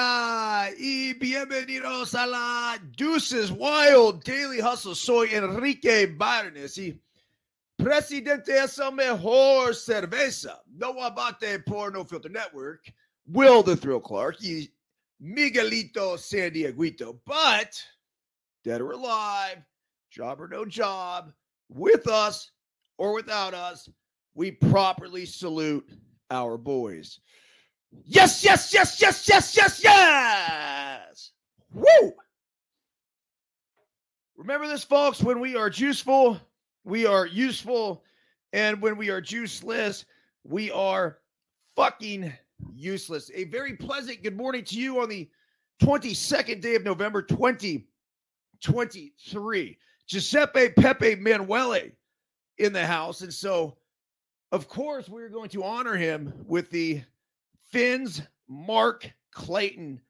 Hola y bienvenidos a la Deuces Wild Daily Hustle. Soy Enrique Byrnes y presidente es el mejor cerveza. No abate por No Filter Network. Will the Thrill Clark y Miguelito San Dieguito. But dead or alive, job or no job, with us or without us, we properly salute our boys. Yes, yes, yes, yes, yes, yes, yes. Woo! Remember this, folks. When we are juiceful, we are useful. And when we are juiceless, we are fucking useless. A very pleasant good morning to you on the 22nd day of November 2023. Giuseppe Pepe Manuele in the house. And so, of course, we're going to honor him with the Fins Mark Clayton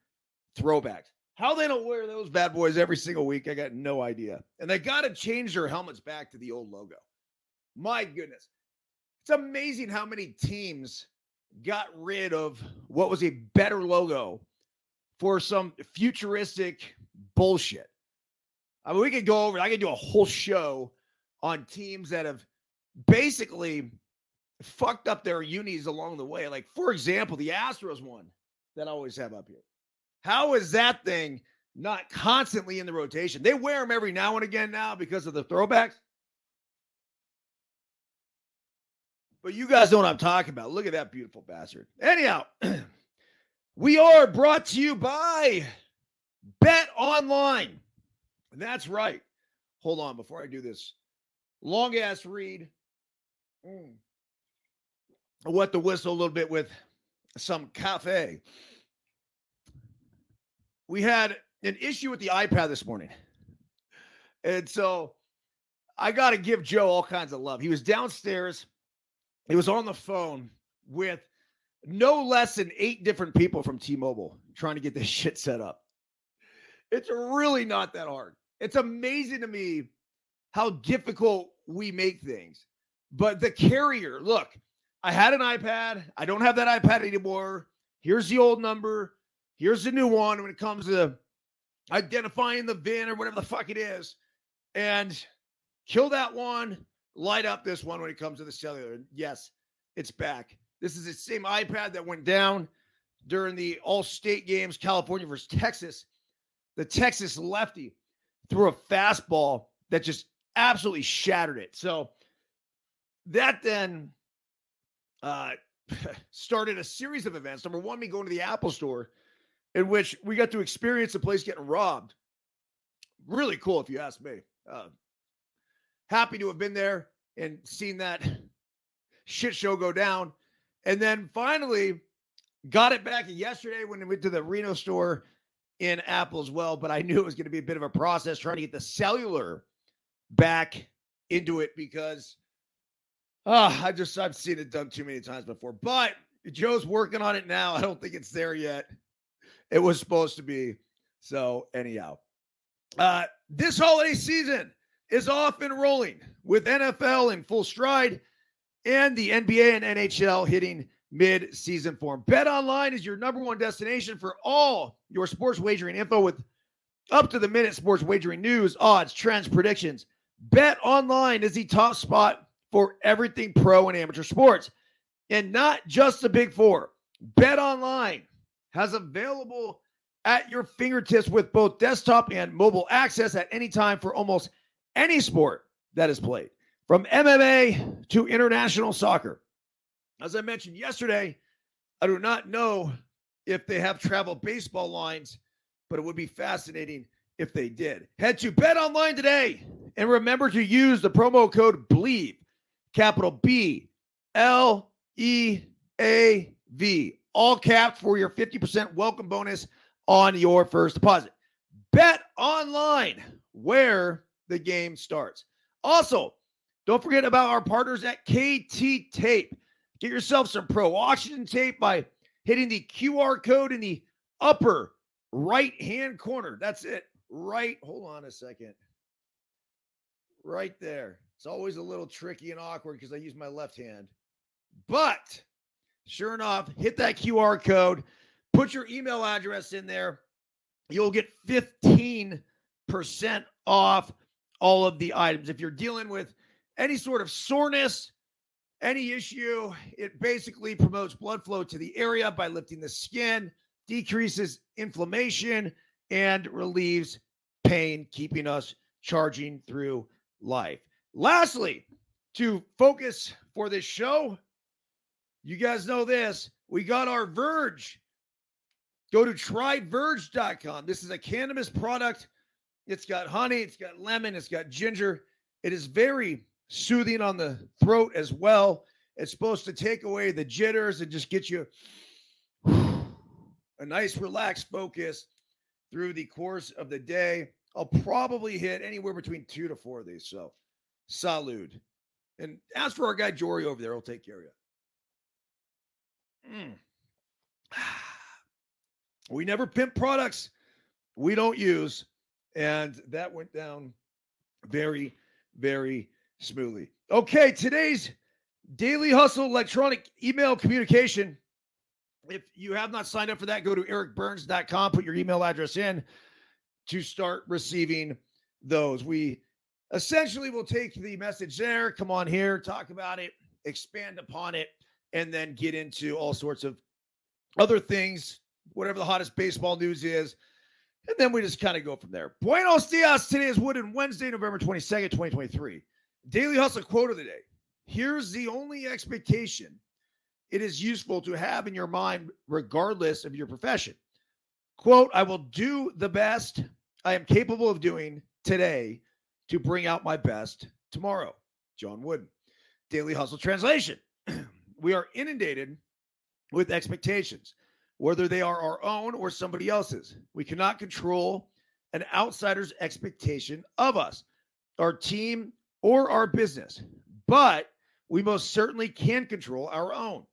throwbacks. How they don't wear those bad boys every single week, I got no idea. And they got to change their helmets back to the old logo. My goodness. It's amazing how many teams got rid of what was a better logo for some futuristic bullshit. I mean, we could go over, I could do a whole show on teams that have basically fucked up their unis along the way. Like, for example, the Astros one that I always have up here. How is that thing not constantly in the rotation? They wear them every now and again now because of the throwbacks. But you guys know what I'm talking about. Look at that beautiful bastard. Anyhow, we are brought to you by Bet Online. That's right. Hold on before I do this long ass read. Mm. Wet the whistle a little bit with some cafe. We had an issue with the iPad this morning. And so I got to give Joe all kinds of love. He was downstairs, he was on the phone with no less than eight different people from T Mobile trying to get this shit set up. It's really not that hard. It's amazing to me how difficult we make things. But the carrier, look, I had an iPad. I don't have that iPad anymore. Here's the old number. Here's the new one when it comes to identifying the VIN or whatever the fuck it is. And kill that one, light up this one when it comes to the cellular. Yes, it's back. This is the same iPad that went down during the all state games, California versus Texas. The Texas lefty threw a fastball that just absolutely shattered it. So that then uh, started a series of events. Number one, me going to the Apple store, in which we got to experience the place getting robbed. Really cool, if you ask me. Uh, happy to have been there and seen that shit show go down. And then finally got it back yesterday when we went to the Reno store in Apple as well. But I knew it was going to be a bit of a process trying to get the cellular back into it because Oh, I just I've seen it done too many times before. But Joe's working on it now. I don't think it's there yet. It was supposed to be. So anyhow, uh, this holiday season is off and rolling with NFL in full stride and the NBA and NHL hitting mid-season form. Bet online is your number one destination for all your sports wagering info with up to the minute sports wagering news, odds, trends, predictions. Bet online is the top spot for everything pro and amateur sports. And not just the big four. Bet online has available at your fingertips with both desktop and mobile access at any time for almost any sport that is played, from MMA to international soccer. As I mentioned yesterday, I do not know if they have travel baseball lines, but it would be fascinating if they did. Head to Bet Online today and remember to use the promo code BLEAV capital B L E A V, all capped for your 50% welcome bonus on your first deposit. Bet online where the game starts. Also, don't forget about our partners at KT Tape. Get yourself some pro oxygen tape by hitting the QR code in the upper right hand corner. That's it. Right. Hold on a second. Right there. It's always a little tricky and awkward because I use my left hand. But sure enough, hit that QR code. Put your email address in there. You'll get 15% off all of the items. If you're dealing with any sort of soreness, any issue, it basically promotes blood flow to the area by lifting the skin, decreases inflammation, and relieves pain, keeping us charging through life. Lastly, to focus for this show, you guys know this. We got our Verge. Go to tryverge.com. This is a cannabis product. It's got honey, it's got lemon, it's got ginger. It is very soothing on the throat as well. It's supposed to take away the jitters and just get you a nice relaxed focus through the course of the day. I'll probably hit anywhere between two to four of these. So, salute. And as for our guy Jory over there, he'll take care of you. Mm. We never pimp products we don't use. And that went down very, very smoothly. Okay, today's Daily Hustle electronic email communication. If you have not signed up for that, go to ericbyrnes.com, put your email address in to start receiving those. We essentially we'll take the message there, come on here, talk about it, expand upon it, and then get into all sorts of other things, whatever the hottest baseball news is. And then we just kind of go from there. Buenos dias. Today is Wooden Wednesday, November 22nd, 2023. Daily Hustle quote of the day. Here's the only expectation it is useful to have in your mind, regardless of your profession. Quote, I will do the best I am capable of doing today to bring out my best tomorrow. John Wooden. Daily Hustle translation. we are inundated with expectations, whether they are our own or somebody else's. We cannot control an outsider's expectation of us, our team, or our business, but we most certainly can control our own.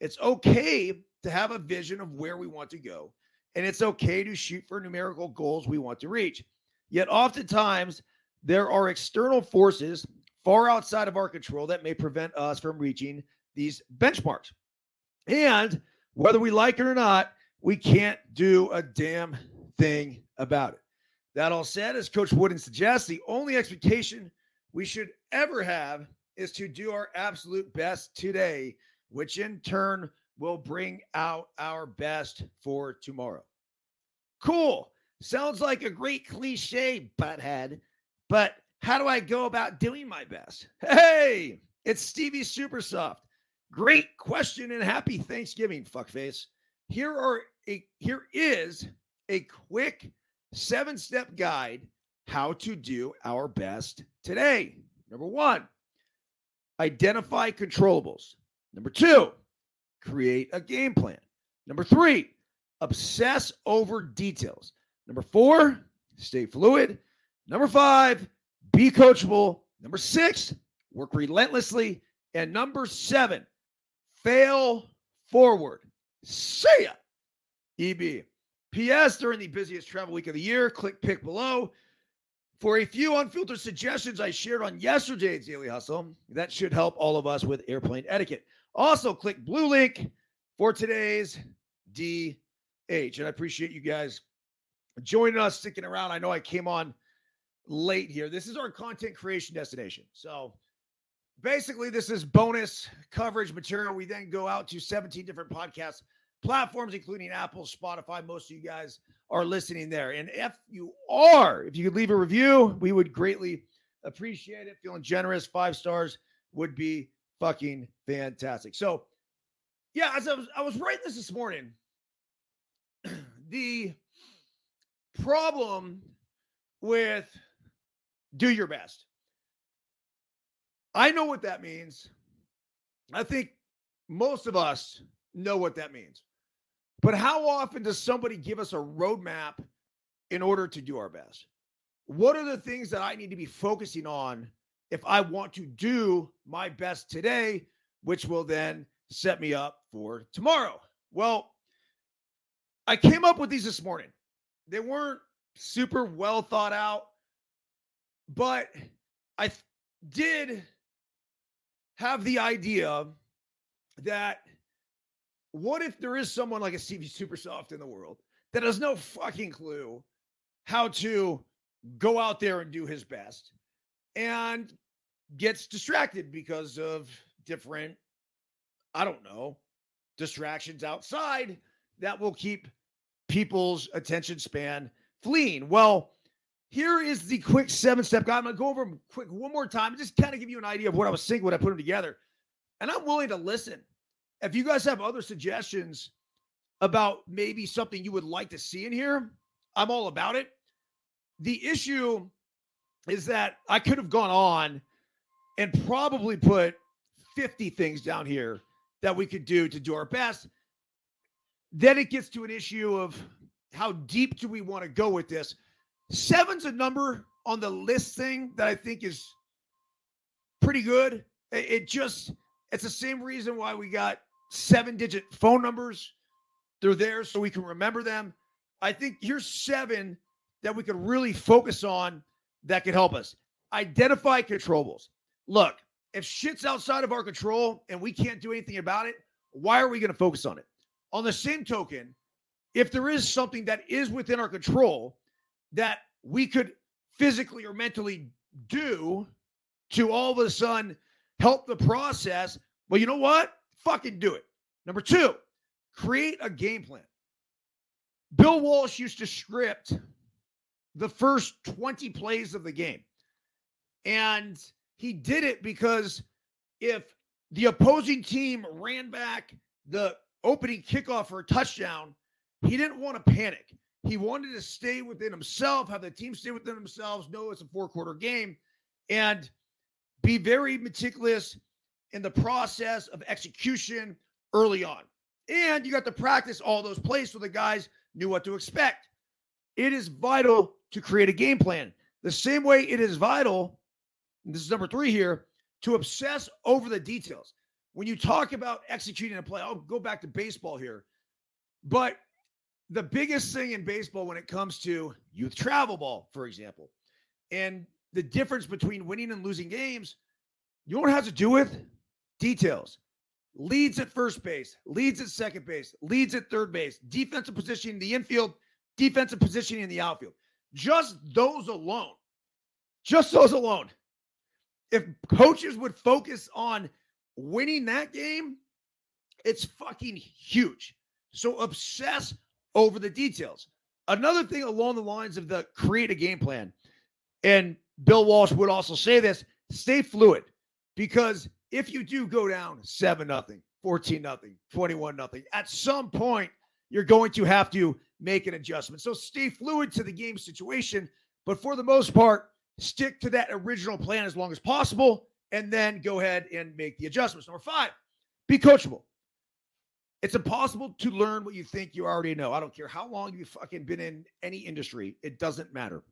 It's okay to have a vision of where we want to go, and it's okay to shoot for numerical goals we want to reach. Yet, oftentimes, there are external forces far outside of our control that may prevent us from reaching these benchmarks. And whether we like it or not, we can't do a damn thing about it. That all said, as Coach Wooden suggests, the only expectation we should ever have is to do our absolute best today, which in turn will bring out our best for tomorrow. Cool. Sounds like a great cliche, butthead. But how do I go about doing my best? Hey, it's Stevie Supersoft. Great question and happy Thanksgiving, fuckface. Here are a here is a quick seven-step guide how to do our best today. Number 1, identify controllables. Number 2, create a game plan. Number 3, obsess over details. Number 4, stay fluid. Number five, be coachable. Number six, work relentlessly. And number seven, fail forward. See ya. EB. P.S. During the busiest travel week of the year, click pick below for a few unfiltered suggestions I shared on yesterday's Daily Hustle. That should help all of us with airplane etiquette. Also, click blue link for today's DH. And I appreciate you guys joining us, sticking around. I know I came on late here. This is our content creation destination. So basically, this is bonus coverage material. We then go out to 17 different podcast platforms, including Apple, Spotify. Most of you guys are listening there. And if you are, if you could leave a review, we would greatly appreciate it. Feeling generous, five stars would be fucking fantastic. So, yeah, as I was, I was writing this this morning, the problem with do your best. I know what that means. I think most of us know what that means. But how often does somebody give us a roadmap in order to do our best? What are the things that I need to be focusing on if I want to do my best today, which will then set me up for tomorrow? Well, I came up with these this morning. They weren't super well thought out. But I th- did have the idea that what if there is someone like a Stevie Supersoft in the world that has no fucking clue how to go out there and do his best and gets distracted because of different, I don't know, distractions outside that will keep people's attention span fleeing. Well, here is the quick seven step guide. I'm going to go over them quick one more time and just kind of give you an idea of what I was thinking when I put them together. And I'm willing to listen. If you guys have other suggestions about maybe something you would like to see in here, I'm all about it. The issue is that I could have gone on and probably put 50 things down here that we could do to do our best. Then it gets to an issue of how deep do we want to go with this? Seven's a number on the list thing that I think is pretty good. It just, it's the same reason why we got seven digit phone numbers. They're there so we can remember them. I think here's seven that we could really focus on that could help us. Identify controllables. Look, if shit's outside of our control and we can't do anything about it, why are we going to focus on it? On the same token, if there is something that is within our control that we could physically or mentally do to all of a sudden help the process, well, you know what? Fucking do it. Number two, create a game plan. Bill Walsh used to script the first 20 plays of the game. And he did it because if the opposing team ran back the opening kickoff for a touchdown, he didn't want to panic. He wanted to stay within himself, have the team stay within themselves, know it's a four quarter game, and be very meticulous in the process of execution early on. And you got to practice all those plays so the guys knew what to expect. It is vital to create a game plan. The same way it is vital, this is number three here, to obsess over the details. When you talk about executing a play, I'll go back to baseball here. But the biggest thing in baseball when it comes to youth travel ball, for example, and the difference between winning and losing games, you know what it has to do with? Details. Leads at first base, leads at second base, leads at third base, defensive positioning in the infield, defensive positioning in the outfield. Just those alone, just those alone. If coaches would focus on winning that game, it's fucking huge. So obsess over the details. Another thing along the lines of the create a game plan, and Bill Walsh would also say this stay fluid because if you do go down 7 nothing, 14 nothing, 21 nothing, at some point you're going to have to make an adjustment. So stay fluid to the game situation, but for the most part, stick to that original plan as long as possible and then go ahead and make the adjustments. Number 5, be coachable. It's impossible to learn what you think you already know. I don't care how long you've fucking been in any industry, it doesn't matter.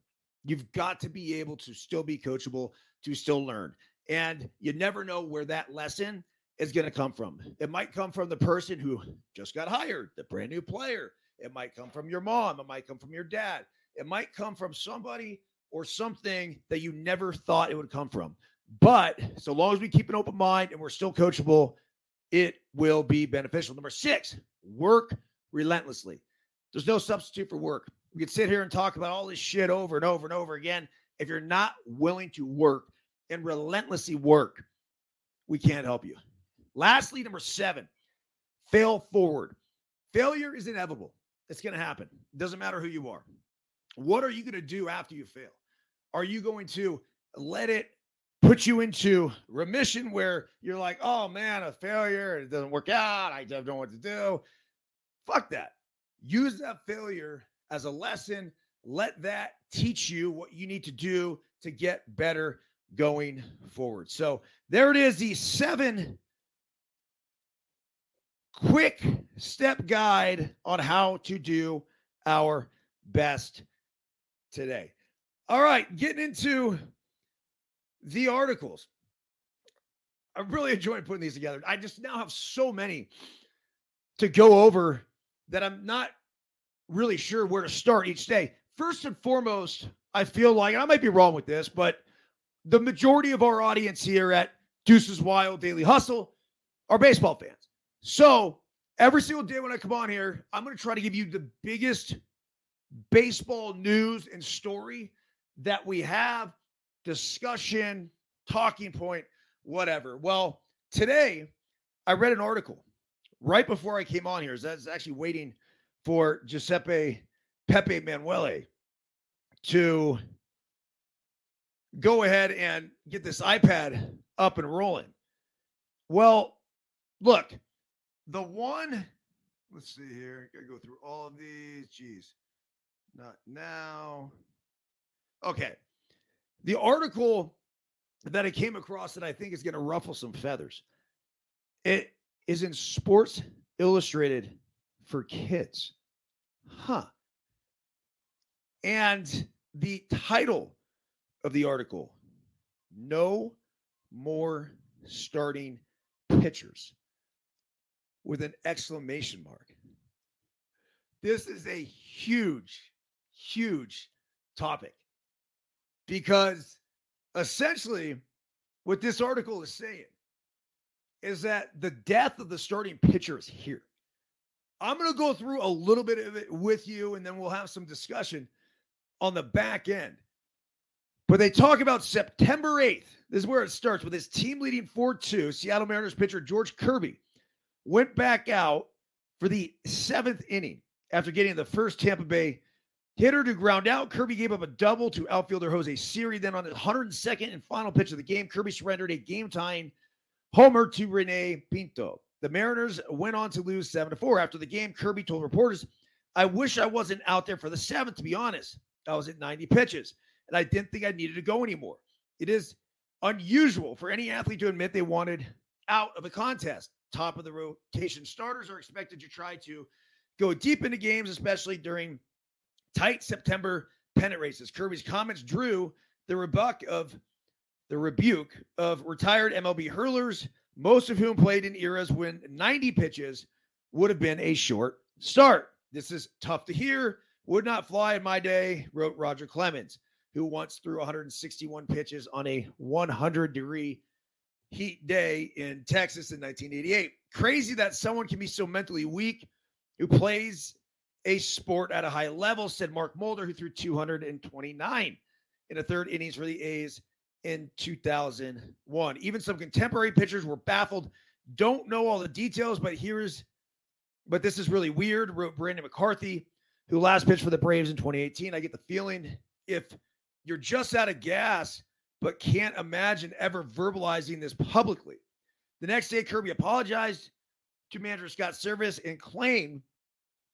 You've got to be able to still be coachable, to still learn. And you never know where that lesson is going to come from. It might come from the person who just got hired, the brand new player. It might come from your mom. It might come from your dad. It might come from somebody or something that you never thought it would come from. But so long as we keep an open mind and we're still coachable, it will be beneficial. Number six, work relentlessly. There's no substitute for work. We could sit here and talk about all this shit over and over and over again. If you're not willing to work and relentlessly work, we can't help you. Lastly, number seven, fail forward. Failure is inevitable. It's going to happen. It doesn't matter who you are. What are you going to do after you fail? Are you going to let it put you into remission where you're like, oh man, a failure, it doesn't work out, I don't know what to do. Fuck that. Use that failure as a lesson. Let that teach you what you need to do to get better going forward. So there it is the seven quick step guide on how to do our best today. All right, getting into the articles. I really enjoyed putting these together. I just now have so many to go over that I'm not really sure where to start each day. First and foremost, I feel like, I might be wrong with this, but the majority of our audience here at Deuces Wild Daily Hustle are baseball fans. So every single day when I come on here, I'm going to try to give you the biggest baseball news and story that we have, discussion, talking point, whatever. Well, today I read an article right before I came on here. I was actually waiting for Giuseppe Pepe Manuele to go ahead and get this iPad up and rolling. Well, look, the one, let's see here. I Gotta go through all of these. Jeez, not now. Okay. The article that I came across that I think is going to ruffle some feathers. It is in Sports Illustrated for kids. Huh. And the title of the article No More Starting Pitchers with an exclamation mark. This is a huge, huge topic because essentially what this article is saying is that the death of the starting pitcher is here. I'm going to go through a little bit of it with you, and then we'll have some discussion on the back end. But they talk about September 8th. This is where it starts with his team leading 4 2. Seattle Mariners pitcher George Kirby went back out for the seventh inning after getting the first Tampa Bay hitter to ground out. Kirby gave up a double to outfielder Jose Siri. Then on the 102nd and final pitch of the game, Kirby surrendered a game tying homer to Rene Pinto. The Mariners went on to lose 7 to 4. After the game, Kirby told reporters, I wish I wasn't out there for the seventh, to be honest. I was at 90 pitches, and I didn't think I needed to go anymore. It is unusual for any athlete to admit they wanted out of a contest. Top of the rotation starters are expected to try to go deep into games, especially during tight September pennant races. Kirby's comments drew the rebuke of the rebuke of retired MLB hurlers, most of whom played in eras when 90 pitches would have been a short start. This is tough to hear. Would not fly in my day, wrote Roger Clemens, who once threw 161 pitches on a 100 degree heat day in Texas in 1988. Crazy that someone can be so mentally weak who plays a sport at a high level, said Mark Mulder, who threw 229 in the third innings for the A's in 2001. Even some contemporary pitchers were baffled. Don't know all the details, but here's, but this is really weird, wrote Brandon McCarthy, who last pitched for the Braves in 2018. I get the feeling if you're just out of gas, but can't imagine ever verbalizing this publicly. The next day, Kirby apologized to manager Scott Servais and claimed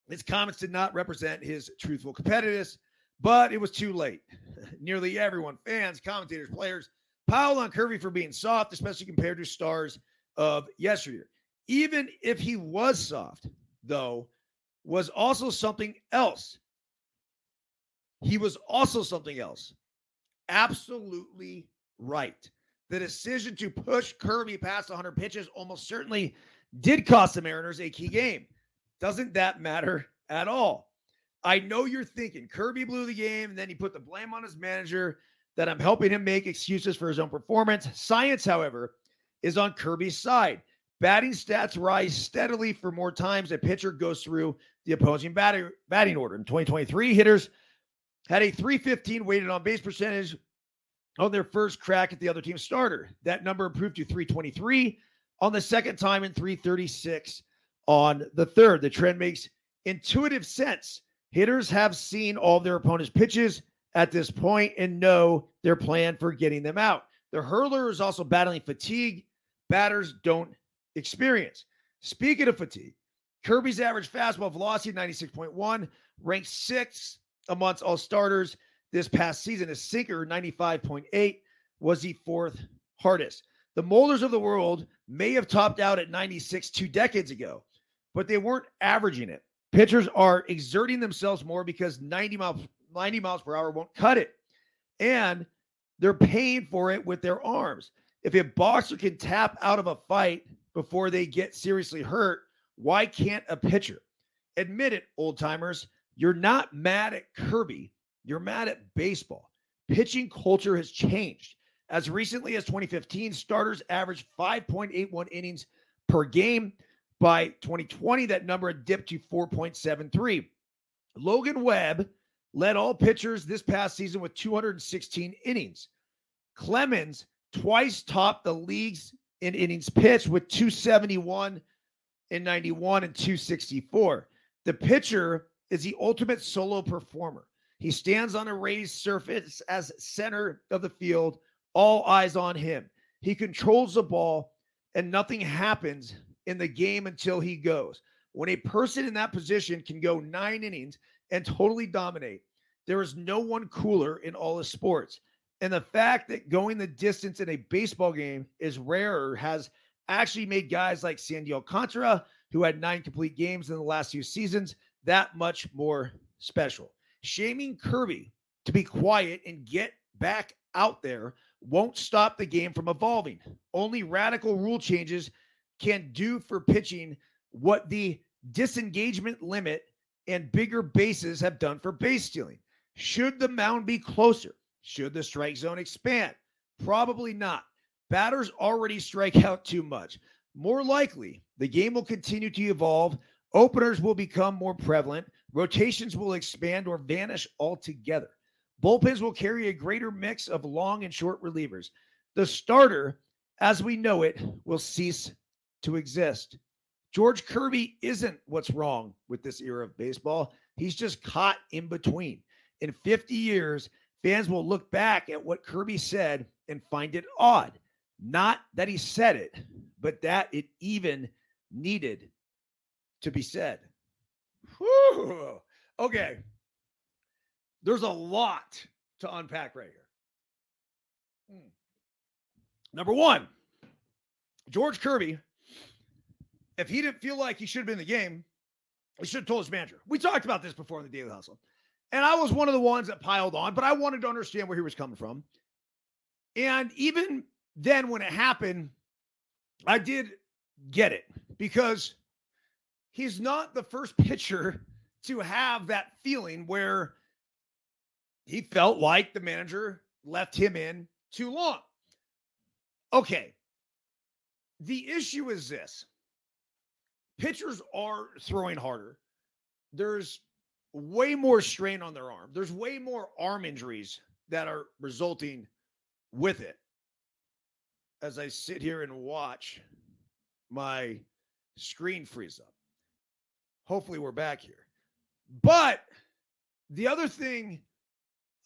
his comments did not represent his truthful competitiveness, but it was too late. Nearly everyone, fans, commentators, players, piled on Kirby for being soft, especially compared to stars of yesteryear. Even if he was soft, though, was also something else. He was also something else. Absolutely right. The decision to push Kirby past 100 pitches almost certainly did cost the Mariners a key game. Doesn't that matter at all? I know you're thinking Kirby blew the game, and then he put the blame on his manager that I'm helping him make excuses for his own performance. Science, however, is on Kirby's side. Batting stats rise steadily for more times a pitcher goes through the opposing batting, batting order. In 2023, hitters had a 315 weighted on base percentage on their first crack at the other team's starter. That number improved to 323 on the second time and 336 on the third. The trend makes intuitive sense. Hitters have seen all their opponent's pitches at this point and know their plan for getting them out. The hurler is also battling fatigue. Batters don't experience. Speaking of fatigue, Kirby's average fastball velocity 96.1, ranked sixth amongst all starters this past season. His sinker 95.8 was the fourth hardest. The Mulders of the world may have topped out at 96 two decades ago, but they weren't averaging it. Pitchers are exerting themselves more because 90 miles 90 miles per hour won't cut it. And they're paying for it with their arms. If a boxer can tap out of a fight before they get seriously hurt, why can't a pitcher? Admit it, old timers. You're not mad at Kirby. You're mad at baseball. Pitching culture has changed. As recently as 2015, starters averaged 5.81 innings per game. By 2020, that number had dipped to 4.73. Logan Webb led all pitchers this past season with 216 innings. Clemens twice topped the leagues in innings pitched with 271 in 91 and 264. The pitcher is the ultimate solo performer. He stands on a raised surface as center of the field, all eyes on him. He controls the ball, and nothing happens in the game until he goes. When a person in that position can go nine innings and totally dominate, there is no one cooler in all the sports. And the fact that going the distance in a baseball game is rarer has actually made guys like Sandy Alcantara, who had nine complete games in the last few seasons, that much more special. Shaming Kirby to be quiet and get back out there won't stop the game from evolving. Only radical rule changes can do for pitching what the disengagement limit and bigger bases have done for base stealing. Should the mound be closer? Should the strike zone expand? Probably not. Batters already strike out too much. More likely, the game will continue to evolve. Openers will become more prevalent. Rotations will expand or vanish altogether. Bullpens will carry a greater mix of long and short relievers. The starter, as we know it, will cease to exist. George Kirby isn't what's wrong with this era of baseball. He's just caught in between. In 50 years, fans will look back at what Kirby said and find it odd. Not that he said it, but that it even needed to be said. Whew. Okay. There's a lot to unpack right here. Hmm. Number one, George Kirby, if he didn't feel like he should have been in the game, he should have told his manager. We talked about this before in the Daily Hustle. And I was one of the ones that piled on, but I wanted to understand where he was coming from. And even then, when it happened, I did get it because he's not the first pitcher to have that feeling where he felt like the manager left him in too long. Okay. The issue is this pitchers are throwing harder. There's way more strain on their arm. There's way more arm injuries that are resulting with it. As I sit here and watch my screen freeze up. Hopefully, we're back here. But the other thing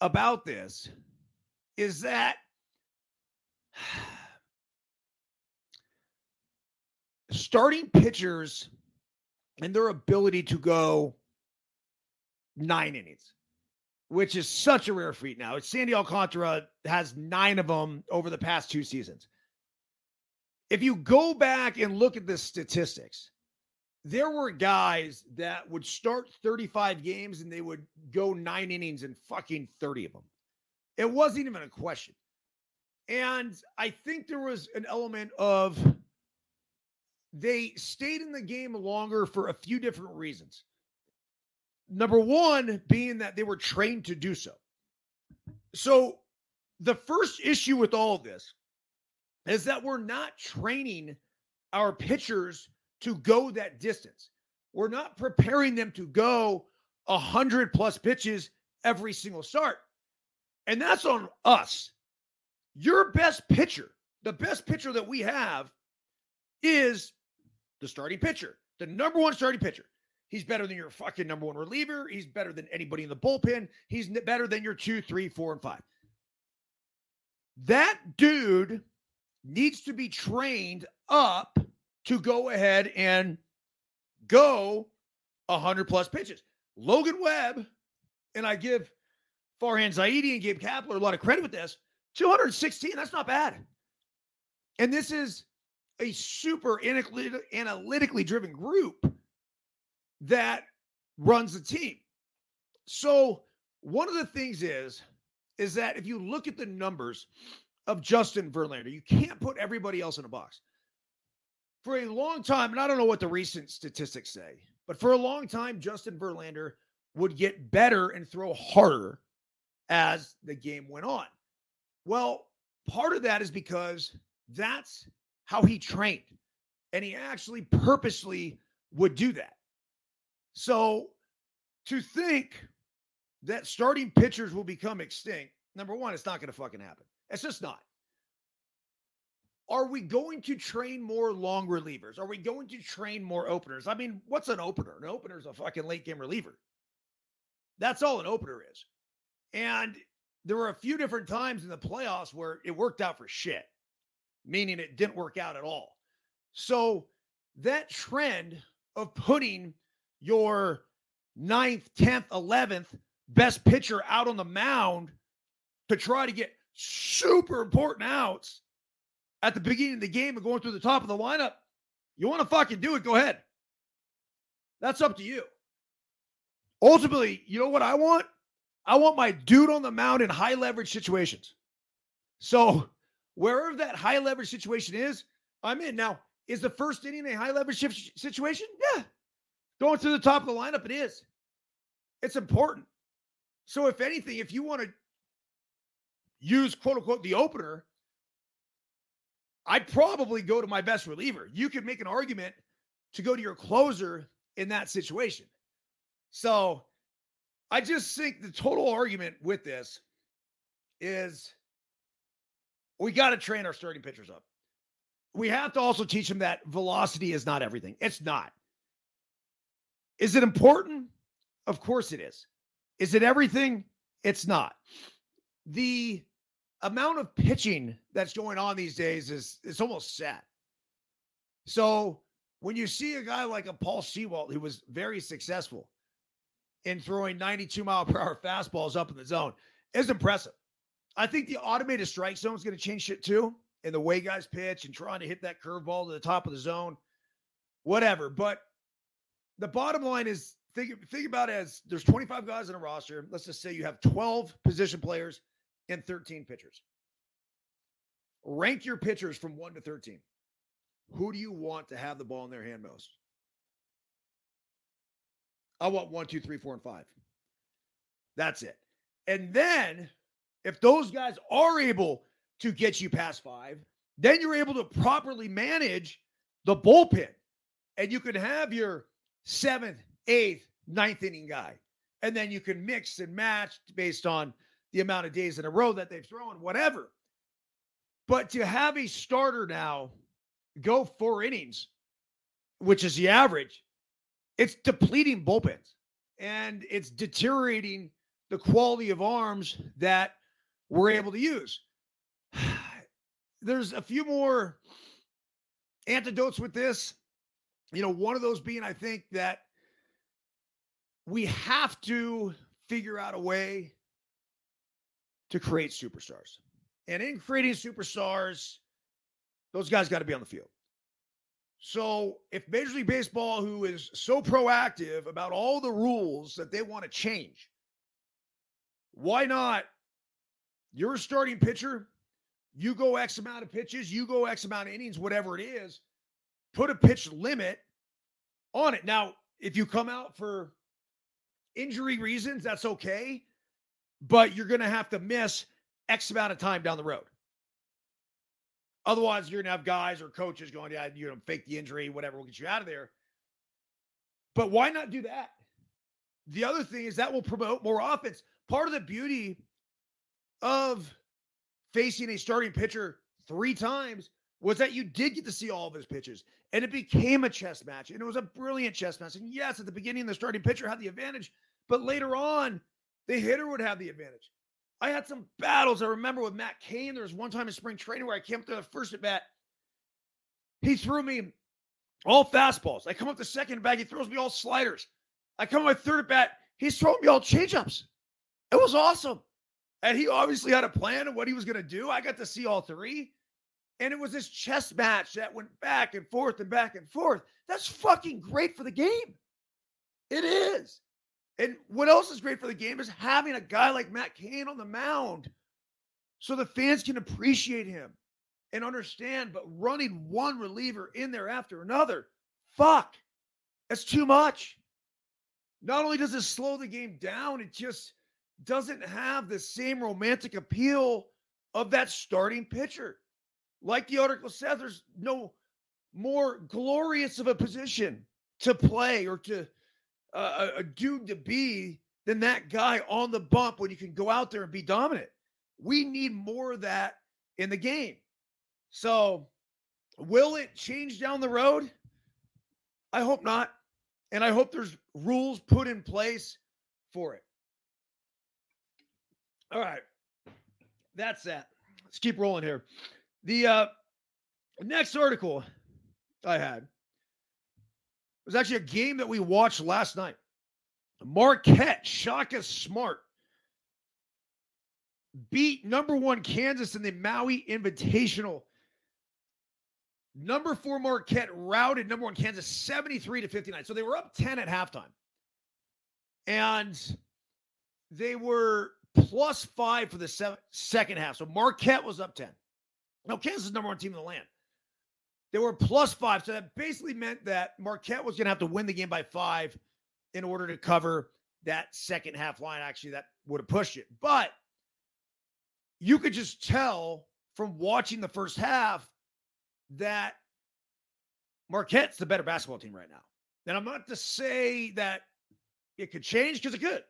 about this is that starting pitchers and their ability to go nine innings, which is such a rare feat now. Sandy Alcantara has nine of them over the past two seasons. If you go back and look at the statistics, there were guys that would start 35 games and they would go nine innings and fucking 30 of them. It wasn't even a question. And I think there was an element of they stayed in the game longer for a few different reasons. Number one being that they were trained to do so. So, the first issue with all of this is that we're not training our pitchers to go that distance. We're not preparing them to go 100 plus pitches every single start. And that's on us. Your best pitcher, the best pitcher that we have is the starting pitcher, the number one starting pitcher. He's better than your fucking number one reliever. He's better than anybody in the bullpen. He's better than your two, three, four, and five. That dude needs to be trained up to go ahead and go 100 plus pitches. Logan Webb, and I give Farhan Zaidi and Gabe Kapler a lot of credit with this 216, that's not bad. And this is a super analytically driven group that runs the team. So one of the things is is that if you look at the numbers of Justin Verlander, you can't put everybody else in a box. For a long time, and I don't know what the recent statistics say, but for a long time, Justin Verlander would get better and throw harder as the game went on. Well, part of that is because that's how he trained. And he actually purposely would do that. So to think that starting pitchers will become extinct, number one, it's not going to fucking happen. It's just not. Are we going to train more long relievers? Are we going to train more openers? I mean, what's an opener? An opener is a fucking late game reliever. That's all an opener is. And there were a few different times in the playoffs where it worked out for shit, meaning it didn't work out at all. So that trend of putting your ninth, 10th, 11th best pitcher out on the mound to try to get super important outs at the beginning of the game and going through the top of the lineup, you want to fucking do it, go ahead. That's up to you. Ultimately, you know what I want? I want my dude on the mound in high leverage situations. So, wherever that high leverage situation is, I'm in. Now, is the first inning a high leverage situation? Yeah. Going to the top of the lineup, it is. It's important. So, if anything, if you want to use quote unquote the opener, I'd probably go to my best reliever. You could make an argument to go to your closer in that situation. So I just think the total argument with this is we got to train our starting pitchers up. We have to also teach them that velocity is not everything. It's not. Is it important? Of course it is. Is it everything? It's not. The amount of pitching that's going on these days is it's almost sad. So when you see a guy like a Paul Sewald who was very successful in throwing 92 mile per hour fastballs up in the zone, is impressive. I think the automated strike zone is going to change shit too, in the way guys pitch and trying to hit that curveball to the top of the zone, whatever. But the bottom line is think think about as there's 25 guys in a roster. Let's just say you have 12 position players and 13 pitchers. Rank your pitchers from 1 to 13. Who do you want to have the ball in their hand most? I want one, two, three, four, and five. That's it. And then if those guys are able to get you past five, then you're able to properly manage the bullpen. And you can have your seventh, eighth, ninth inning guy. And then you can mix and match based on the amount of days in a row that they've thrown, whatever. But to have a starter now go four innings, which is the average, it's depleting bullpens and it's deteriorating the quality of arms that we're able to use. There's a few more antidotes with this. You know, one of those being, I think, that we have to figure out a way to create superstars. And in creating superstars, those guys got to be on the field. So if Major League Baseball, who is so proactive about all the rules that they want to change, why not? You're a starting pitcher. You go X amount of pitches, you go X amount of innings, whatever it is. Put a pitch limit on it. Now, if you come out for injury reasons, that's okay but you're going to have to miss X amount of time down the road. Otherwise, you're going to have guys or coaches going, yeah, you know, fake the injury, whatever, will get you out of there. But why not do that? The other thing is that will promote more offense. Part of the beauty of facing a starting pitcher three times was that you did get to see all of his pitches and it became a chess match and it was a brilliant chess match. And yes, at the beginning, the starting pitcher had the advantage, but later on, the hitter would have the advantage. I had some battles. I remember with Matt Cain. There was one time in spring training where I came up to the first at bat. He threw me all fastballs. I come up the second bat. He throws me all sliders. I come up my third at bat. He's throwing me all changeups. It was awesome. And he obviously had a plan of what he was going to do. I got to see all three. And it was this chess match that went back and forth and back and forth. That's fucking great for the game. It is. And what else is great for the game is having a guy like Matt Cain on the mound so the fans can appreciate him and understand. But running one reliever in there after another, fuck, that's too much. Not only does it slow the game down, it just doesn't have the same romantic appeal of that starting pitcher. Like the article said, there's no more glorious of a position to play or to uh, a dude to be than that guy on the bump when you can go out there and be dominant. We need more of that in the game. So, will it change down the road? I hope not. And I hope there's rules put in place for it. All right. That's that. Let's keep rolling here. The uh, next article I had was actually a game that we watched last night. Marquette, Shaka Smart beat number one Kansas in the Maui Invitational. Number four Marquette routed number one Kansas 73 to 59. So they were up 10 at halftime. And they were plus five for the second half. So Marquette was up 10. Now, Kansas is number one team in the land. They were plus five. So that basically meant that Marquette was going to have to win the game by five in order to cover that second half line. Actually, that would have pushed it. But you could just tell from watching the first half that Marquette's the better basketball team right now. And I'm not to say that it could change because it could.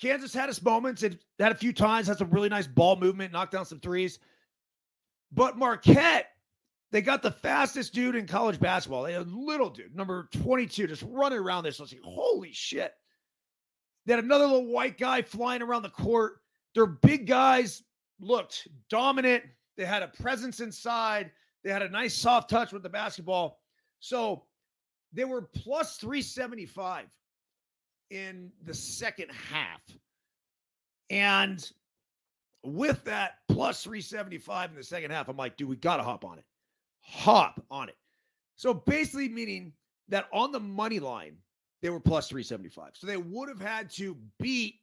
Kansas had its moments. It had a few times, had some really nice ball movement, knocked down some threes. But Marquette, they got the fastest dude in college basketball. They had a little dude, number 22, just running around this. I was like, holy shit. They had another little white guy flying around the court. Their big guys looked dominant. They had a presence inside. They had a nice soft touch with the basketball. So they were plus 375 in the second half. And with that plus 375 in the second half, I'm like, dude, we got to hop on it. Hop on it. So basically, meaning that on the money line, they were plus 375. So they would have had to beat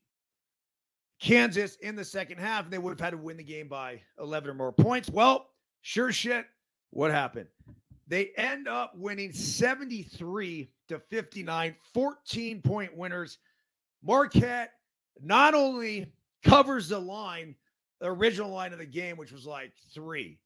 Kansas in the second half, and they would have had to win the game by 11 or more points. Well, sure shit. What happened? They end up winning 73 to 59, 14 point winners. Marquette not only covers the line, the original line of the game, which was like three,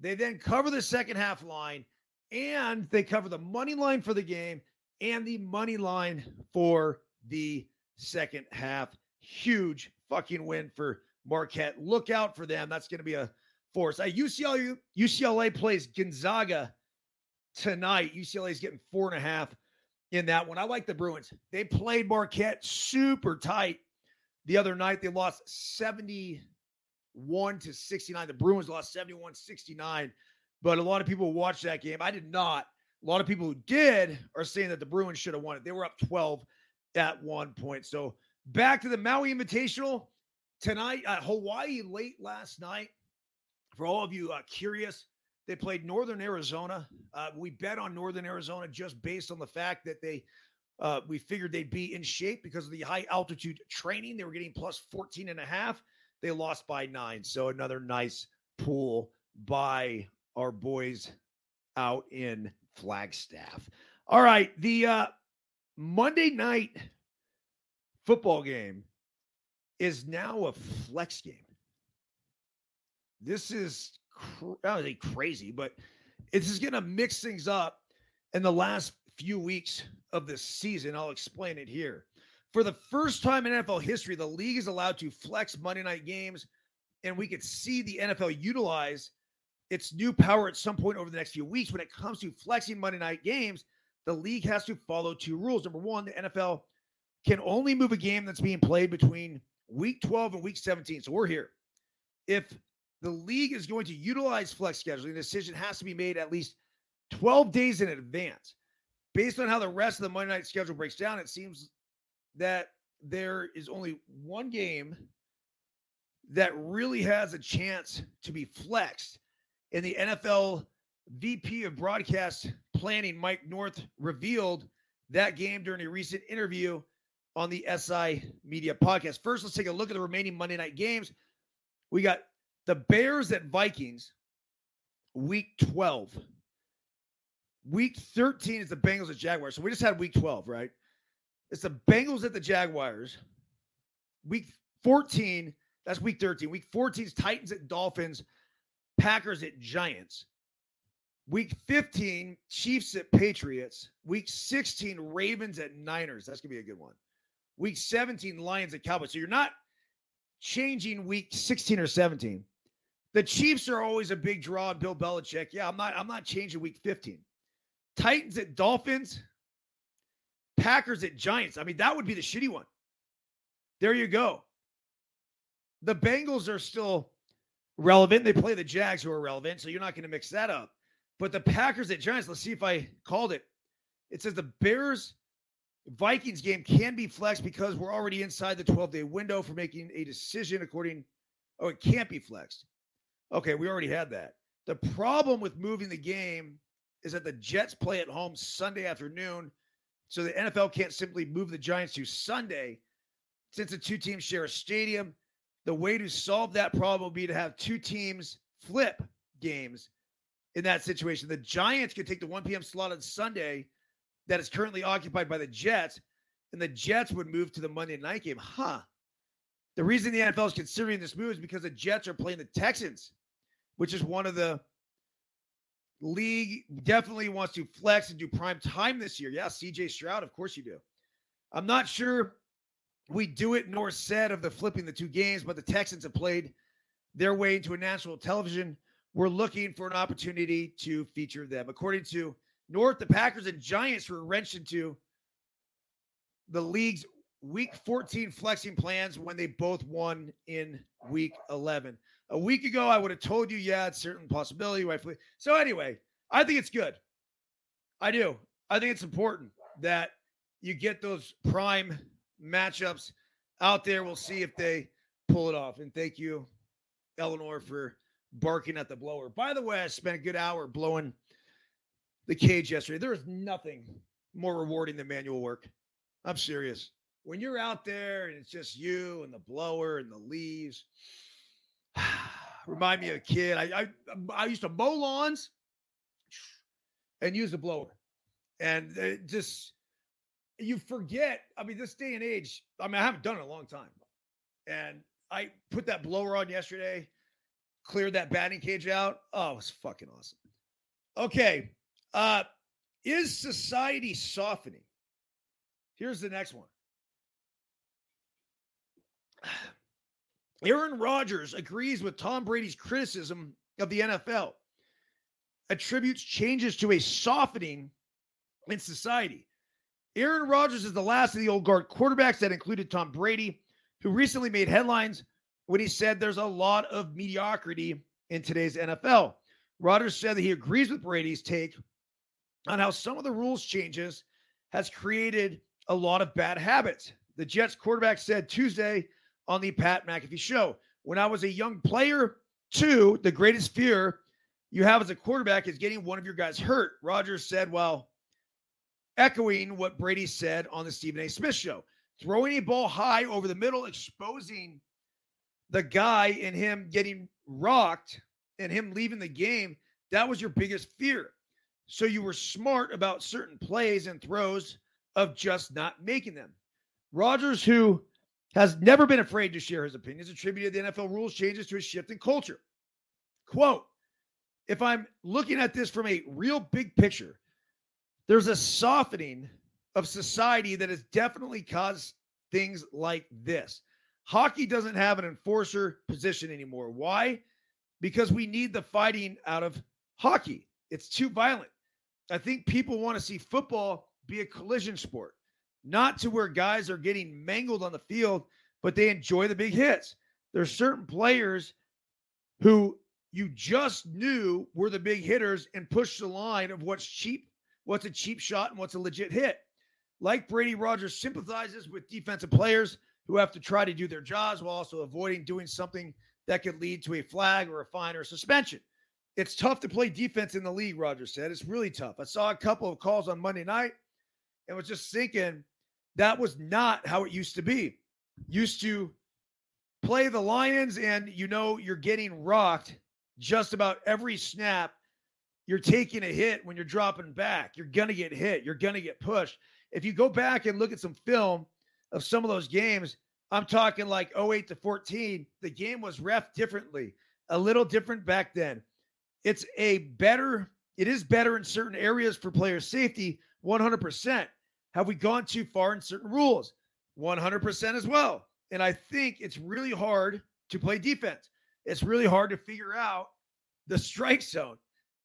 they then cover the second half line and they cover the money line for the game and the money line for the second half. Huge fucking win for Marquette. Look out for them. That's going to be a force. Uh, UCLA, UCLA plays Gonzaga tonight. UCLA is getting four and a half in that one. I like the Bruins. They played Marquette super tight the other night. They lost 71 to 69. The Bruins lost 71 69. But a lot of people watched that game. I did not. A lot of people who did are saying that the Bruins should have won it. They were up 12 at one point. So back to the Maui Invitational tonight. Uh, Hawaii late last night. For all of you uh, curious, they played Northern Arizona. Uh, we bet on Northern Arizona just based on the fact that they, uh, we figured they'd be in shape because of the high altitude training. They were getting plus 14 and a half. They lost by nine. So another nice pool by our boys out in Flagstaff. All right. The uh, Monday night football game is now a flex game. This is cr- I don't say crazy, but it's just going to mix things up in the last few weeks of the season. I'll explain it here. For the first time in NFL history, the league is allowed to flex Monday night games, and we could see the NFL utilize its new power at some point over the next few weeks. When it comes to flexing Monday night games, the league has to follow two rules. Number one, the NFL can only move a game that's being played between week 12 and week 17. So we're here. If the league is going to utilize flex scheduling. The decision has to be made at least 12 days in advance. Based on how the rest of the Monday night schedule breaks down, it seems that there is only one game that really has a chance to be flexed. And the NFL VP of broadcast planning, Mike North, revealed that game during a recent interview on the SI Media podcast. First, let's take a look at the remaining Monday night games. We got the Bears at Vikings, week 12. Week 13 is the Bengals at Jaguars. So we just had week 12, right? It's the Bengals at the Jaguars. Week 14, that's week 13. Week 14 is Titans at Dolphins, Packers at Giants. Week 15, Chiefs at Patriots. Week 16, Ravens at Niners. That's going to be a good one. Week 17, Lions at Cowboys. So you're not changing week 16 or 17. The Chiefs are always a big draw. Bill Belichick. Yeah, I'm not. I'm not changing week 15. Titans at Dolphins. Packers at Giants. I mean, that would be the shitty one. There you go. The Bengals are still relevant. They play the Jags, who are relevant, so you're not going to mix that up. But the Packers at Giants. Let's see if I called it. It says the Bears Vikings game can be flexed because we're already inside the 12 day window for making a decision according. Oh, it can't be flexed. Okay, we already had that. The problem with moving the game is that the Jets play at home Sunday afternoon. So the NFL can't simply move the Giants to Sunday since the two teams share a stadium. The way to solve that problem would be to have two teams flip games in that situation. The Giants could take the 1 p.m. slot on Sunday that is currently occupied by the Jets, and the Jets would move to the Monday night game. Huh. The reason the NFL is considering this move is because the Jets are playing the Texans, which is one of the league definitely wants to flex and do prime time this year. Yeah, CJ Stroud, of course you do. I'm not sure we do it North said of the flipping the two games, but the Texans have played their way into a national television. We're looking for an opportunity to feature them. According to North, the Packers and Giants were wrenched into the league's week 14 flexing plans when they both won in week 11. A week ago, I would have told you, yeah, it's certain possibility. So, anyway, I think it's good. I do. I think it's important that you get those prime matchups out there. We'll see if they pull it off. And thank you, Eleanor, for barking at the blower. By the way, I spent a good hour blowing the cage yesterday. There is nothing more rewarding than manual work. I'm serious. When you're out there and it's just you and the blower and the leaves, remind me of a kid. I, I I used to mow lawns and use the blower, and it just you forget. I mean, this day and age. I mean, I haven't done it a long time, and I put that blower on yesterday, cleared that batting cage out. Oh, it was fucking awesome. Okay, uh, is society softening? Here's the next one. Aaron Rodgers agrees with Tom Brady's criticism of the NFL, attributes changes to a softening in society. Aaron Rodgers is the last of the old guard quarterbacks that included Tom Brady, who recently made headlines when he said there's a lot of mediocrity in today's NFL. Rodgers said that he agrees with Brady's take on how some of the rules changes has created a lot of bad habits. The Jets quarterback said Tuesday on the Pat McAfee show, when I was a young player, too, the greatest fear you have as a quarterback is getting one of your guys hurt. Rodgers said, well, echoing what Brady said on the Stephen A. Smith show, throwing a ball high over the middle, exposing the guy and him getting rocked and him leaving the game. That was your biggest fear. So you were smart about certain plays and throws of just not making them. Rodgers, who has never been afraid to share his opinions, attributed the NFL rules changes to a shift in culture. Quote, if I'm looking at this from a real big picture, there's a softening of society that has definitely caused things like this. Hockey doesn't have an enforcer position anymore. Why? Because we need the fighting out of hockey. It's too violent. I think people want to see football be a collision sport, not to where guys are getting mangled on the field, but they enjoy the big hits. There's certain players who you just knew were the big hitters and pushed the line of what's cheap, what's a cheap shot, and what's a legit hit. Like Brady Rodgers sympathizes with defensive players who have to try to do their jobs while also avoiding doing something that could lead to a flag or a fine or a suspension. It's tough to play defense in the league, Rodgers said. It's really tough. I saw a couple of calls on Monday night and was just thinking that was not how it used to be. Used to play the Lions and you know you're getting rocked just about every snap. You're taking a hit when you're dropping back. You're going to get hit. You're going to get pushed. If you go back and look at some film of some of those games, I'm talking like 08 to 14, the game was ref differently, a little different back then. It's a better it is better in certain areas for player safety, 100%. Have we gone too far in certain rules? 100% as well. And I think it's really hard to play defense. It's really hard to figure out the strike zone,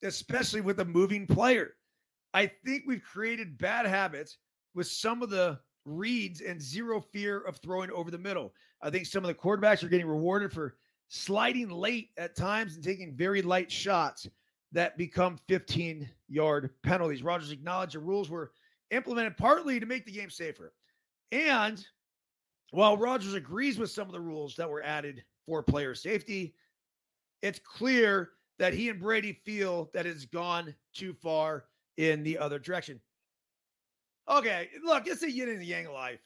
especially with a moving player. I think we've created bad habits with some of the reads and zero fear of throwing over the middle. I think some of the quarterbacks are getting rewarded for sliding late at times and taking very light shots that become 15 yard penalties. Rodgers acknowledged the rules were implemented partly to make the game safer. And while Rodgers agrees with some of the rules that were added for player safety, it's clear that he and Brady feel that it's gone too far in the other direction. Okay, look, it's a yin and yang life.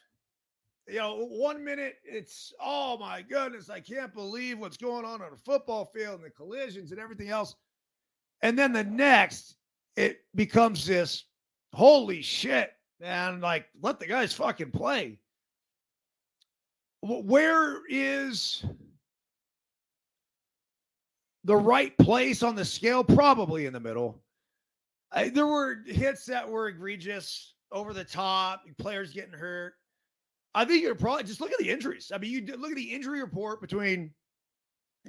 You know, one minute it's oh my goodness, I can't believe what's going on on a football field and the collisions and everything else. And then the next, it becomes this holy shit, And Like, let the guys fucking play. Where is the right place on the scale? Probably in the middle. I, there were hits that were egregious, over the top, players getting hurt. I think you're probably just look at the injuries. I mean, you look at the injury report between,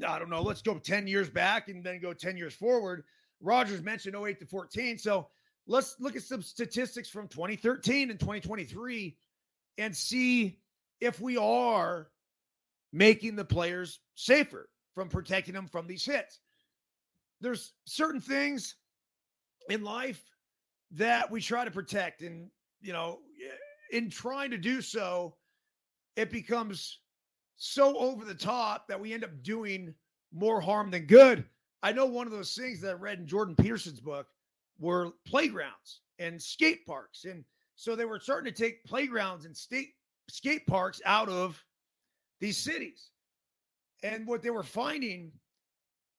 I don't know, let's go 10 years back and then go 10 years forward. Rodgers mentioned 08 to 14. So let's look at some statistics from 2013 and 2023 and see if we are making the players safer from protecting them from these hits. There's certain things in life that we try to protect. And, you know, in trying to do so, it becomes so over the top that we end up doing more harm than good. I know one of those things that I read in Jordan Peterson's book were playgrounds and skate parks. And so they were starting to take playgrounds and state skate parks out of these cities. And what they were finding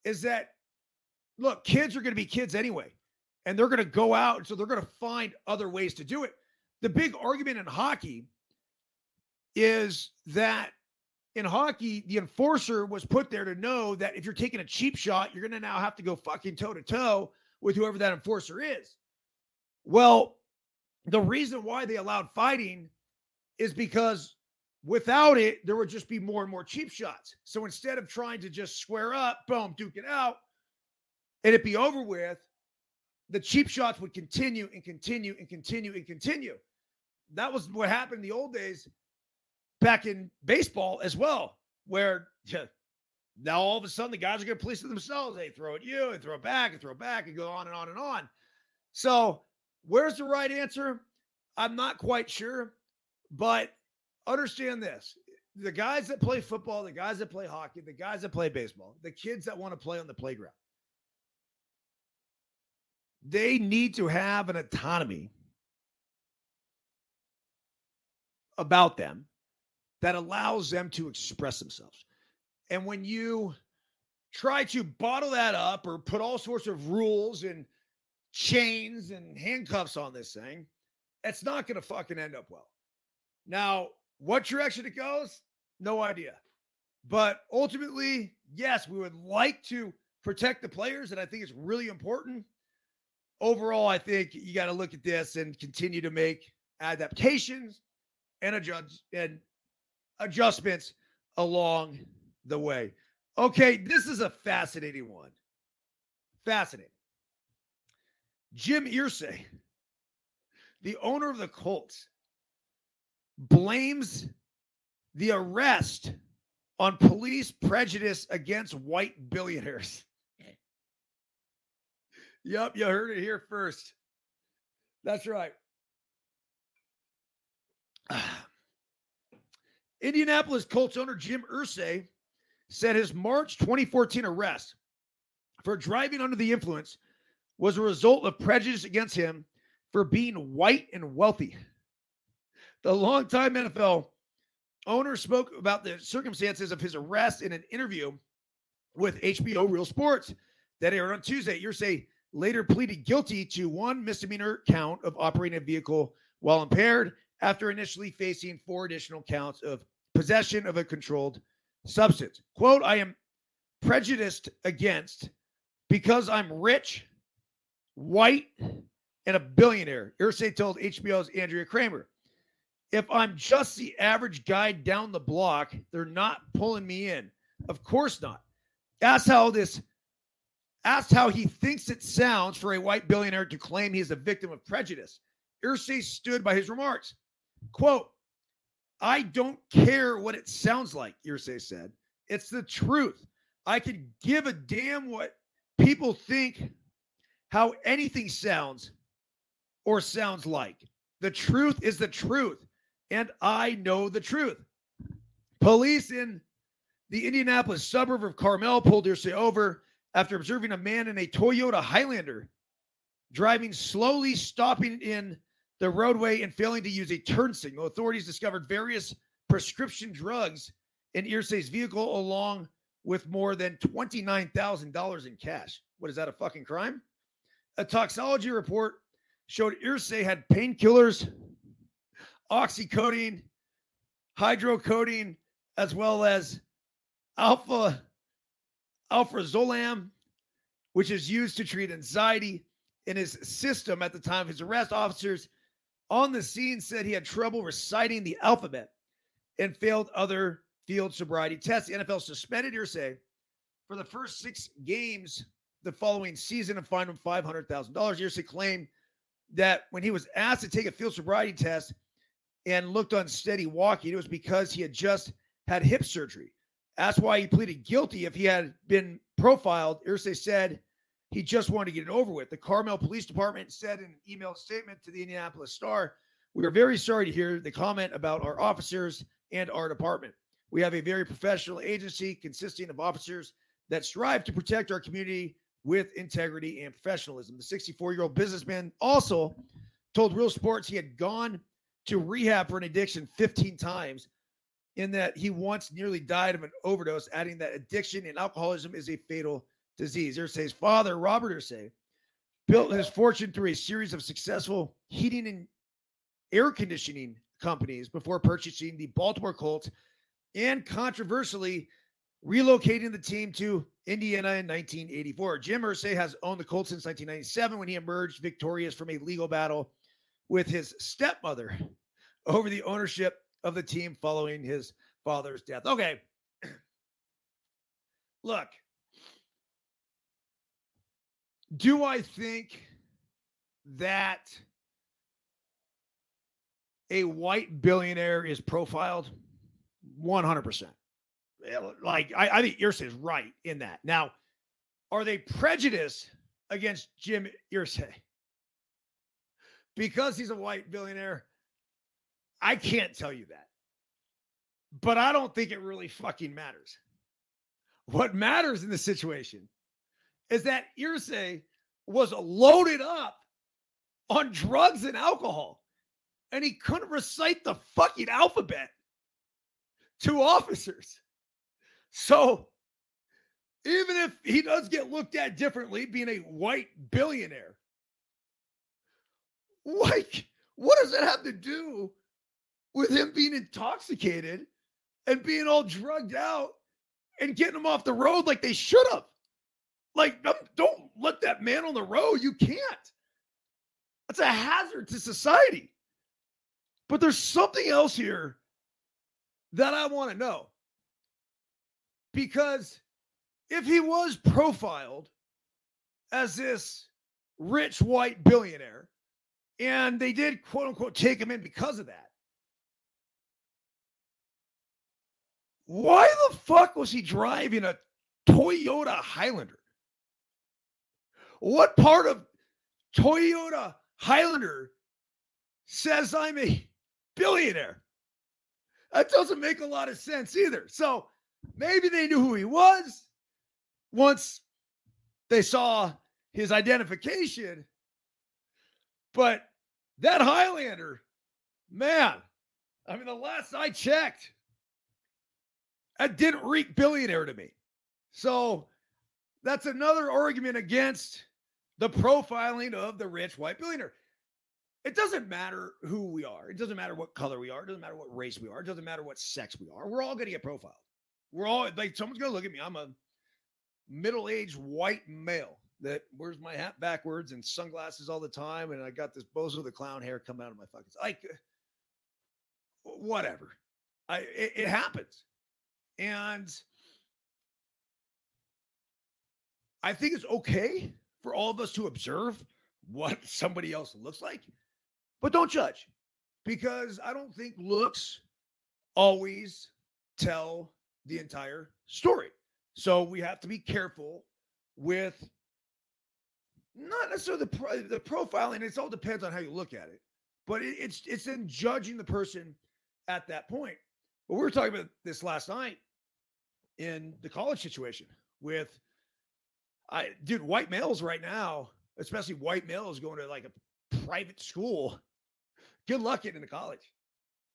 is that look, kids are going to be kids anyway and they're going to go out. And So they're going to find other ways to do it. The big argument in hockey is that in hockey, the enforcer was put there to know that if you're taking a cheap shot, you're going to now have to go fucking toe to toe with whoever that enforcer is. Well, the reason why they allowed fighting is because without it, there would just be more and more cheap shots. So instead of trying to just square up, boom, duke it out, and it be over with, the cheap shots would continue and continue and continue and continue. That was what happened in the old days back in baseball as well, where now all of a sudden the guys are going to police it themselves. They throw at you and throw it back and throw it back and go on and on and on. So, where's the right answer? I'm not quite sure, but understand this the guys that play football, the guys that play hockey, the guys that play baseball, the kids that want to play on the playground, they need to have an autonomy about them that allows them to express themselves. And when you try to bottle that up or put all sorts of rules and chains and handcuffs on this thing, it's not going to fucking end up well. Now, what direction it goes, no idea. But ultimately, yes, we would like to protect the players, and I think it's really important overall, I think you got to look at this and continue to make adaptations and adjust and adjustments along the way. Okay, this is a fascinating one. Fascinating. Jim Irsay, the owner of the Colts, blames the arrest on police prejudice against white billionaires. Yep, you heard it here first. That's right. Indianapolis Colts owner Jim Irsay said his March 2014 arrest for driving under the influence was a result of prejudice against him for being white and wealthy. The longtime NFL owner spoke about the circumstances of his arrest in an interview with HBO Real Sports that aired on Tuesday. Irsay later pleaded guilty to one misdemeanor count of operating a vehicle while impaired after initially facing four additional counts of possession of a controlled substance. Quote, I am prejudiced against because I'm rich white, and a billionaire. Irsay told HBO's Andrea Kremer. If I'm just the average guy down the block, they're not pulling me in. Of course not. That's how this asked how he thinks it sounds for a white billionaire to claim he's a victim of prejudice. Irsay stood by his remarks. Quote, I don't care what it sounds like, Irsay said. It's the truth. I could give a damn what people think, how anything sounds or sounds like. The truth is the truth, and I know the truth. Police in the Indianapolis suburb of Carmel pulled Irsay over after observing a man in a Toyota Highlander driving slowly, stopping in the roadway and failing to use a turn signal. Authorities discovered various prescription drugs in Irsay's vehicle, along with more than $29,000 in cash. What is that, a fucking crime? A toxology report showed Irsay had painkillers, oxycodone, hydrocodone, as well as alpha alprazolam, which is used to treat anxiety in his system at the time of his arrest. Officers on the scene said he had trouble reciting the alphabet and failed other field sobriety tests. The NFL suspended Irsay for the first six games the following season and fined him $500,000. Irsay claimed that when he was asked to take a field sobriety test and looked unsteady walking, it was because he had just had hip surgery. That's why he pleaded guilty. If he had been profiled, Irsay said he just wanted to get it over with. The Carmel Police Department said in an email statement to the Indianapolis Star, We are very sorry to hear the comment about our officers and our department. We have a very professional agency consisting of officers that strive to protect our community with integrity and professionalism. The 64 year old businessman also told Real Sports he had gone to rehab for an addiction 15 times in that he once nearly died of an overdose, adding that addiction and alcoholism is a fatal disease. Irsay's father, Robert Irsay, built his fortune through a series of successful heating and air conditioning companies before purchasing the Baltimore Colts and controversially relocating the team to Indiana in 1984. Jim Irsay has owned the Colts since 1997 when he emerged victorious from a legal battle with his stepmother over the ownership of the team following his father's death. Okay. Look, do I think that a white billionaire is profiled? 100%. Like, I, I think Irsay is right in that. Now, are they prejudiced against Jim Irsay? Because he's a white billionaire, I can't tell you that. But I don't think it really fucking matters. What matters in the situation is that Irsay was loaded up on drugs and alcohol, and he couldn't recite the fucking alphabet to officers. So even if he does get looked at differently, being a white billionaire, like, what does that have to do with him being intoxicated and being all drugged out and getting him off the road like they should have. Like, don't let that man on the road. You can't. That's a hazard to society. But there's something else here that I want to know. Because if he was profiled as this rich white billionaire, and they did quote unquote take him in because of that, Why the fuck was he driving a Toyota Highlander? What part of Toyota Highlander says I'm a billionaire? That doesn't make a lot of sense either. So maybe they knew who he was once they saw his identification. But that Highlander, man, I mean, the last I checked, that didn't reek billionaire to me. So that's another argument against the profiling of the rich white billionaire. It doesn't matter who we are. It doesn't matter what color we are. It doesn't matter what race we are. It doesn't matter what sex we are. We're all going to get profiled. We're all like, someone's going to look at me. I'm a middle aged white male. that wears my hat backwards and sunglasses all the time, and I got this Bozo the Clown hair coming out of my fucking like whatever. I it, it happens, and I think it's okay for all of us to observe what somebody else looks like, but don't judge because I don't think looks always tell the entire story. So we have to be careful with not necessarily the pro, the profiling. It all depends on how you look at it, but it, it's it's in judging the person at that point. But we were talking about this last night in the college situation with I dude, white males right now, especially white males going to like a private school. Good luck getting into college.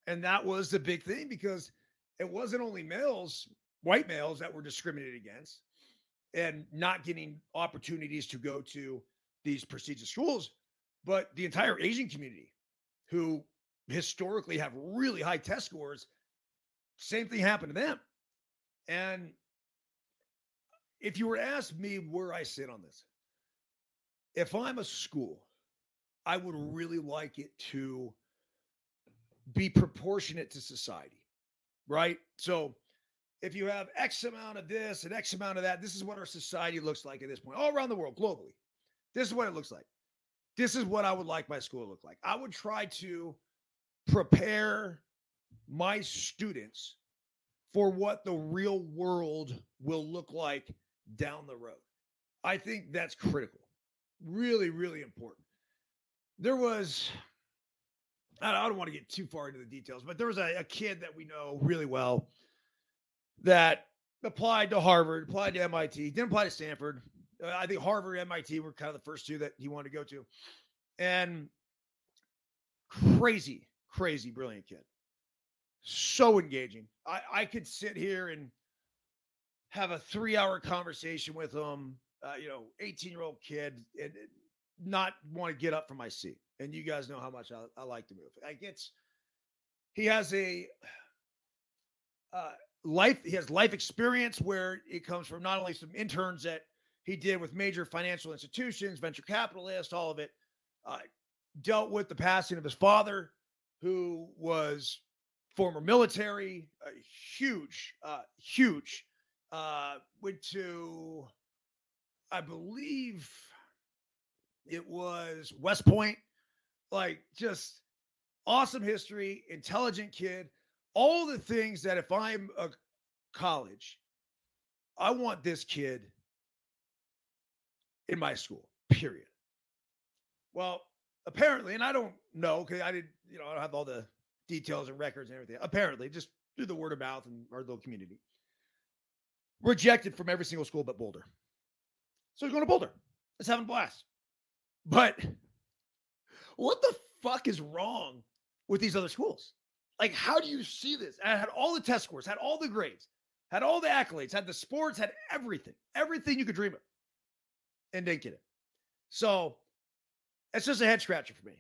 And that was the big thing because it wasn't only males, white males that were discriminated against and not getting opportunities to go to these prestigious schools, but the entire Asian community who historically have really high test scores, same thing happened to them. And if you were asked me where I sit on this, if I'm a school, I would mm-hmm. really like it to be proportionate to society, right? So if you have X amount of this and X amount of that, this is what our society looks like at this point, all around the world, globally. This is what it looks like. This is what I would like my school to look like. I would try to prepare my students for what the real world will look like down the road. I think that's critical. Really, really important. There was, I don't want to get too far into the details, but there was a, a kid that we know really well that applied to Harvard, applied to MIT, didn't apply to Stanford. Uh, I think Harvard, and MIT were kind of the first two that he wanted to go to. And crazy, crazy, brilliant kid. So engaging. I, I could sit here and have a three hour conversation with him, uh, you know, 18 year old kid, and not want to get up from my seat. And you guys know how much I, I like to move. Like it's, he has a, uh, life he has life experience where it comes from not only some interns that he did with major financial institutions venture capitalists all of it uh, dealt with the passing of his father who was former military a huge uh, huge uh, went to i believe it was west point like just awesome history intelligent kid all the things that if I'm a college, I want this kid in my school, period. Well, apparently, and I don't know because I didn't, you know, I don't have all the details and records and everything. Apparently, just through the word of mouth and our little community, rejected from every single school but Boulder. So he's going to Boulder. It's having a blast. But what the fuck is wrong with these other schools? Like, how do you see this? I had all the test scores, had all the grades, had all the accolades, had the sports, had everything, everything you could dream of, and didn't get it. So it's just a head scratcher for me.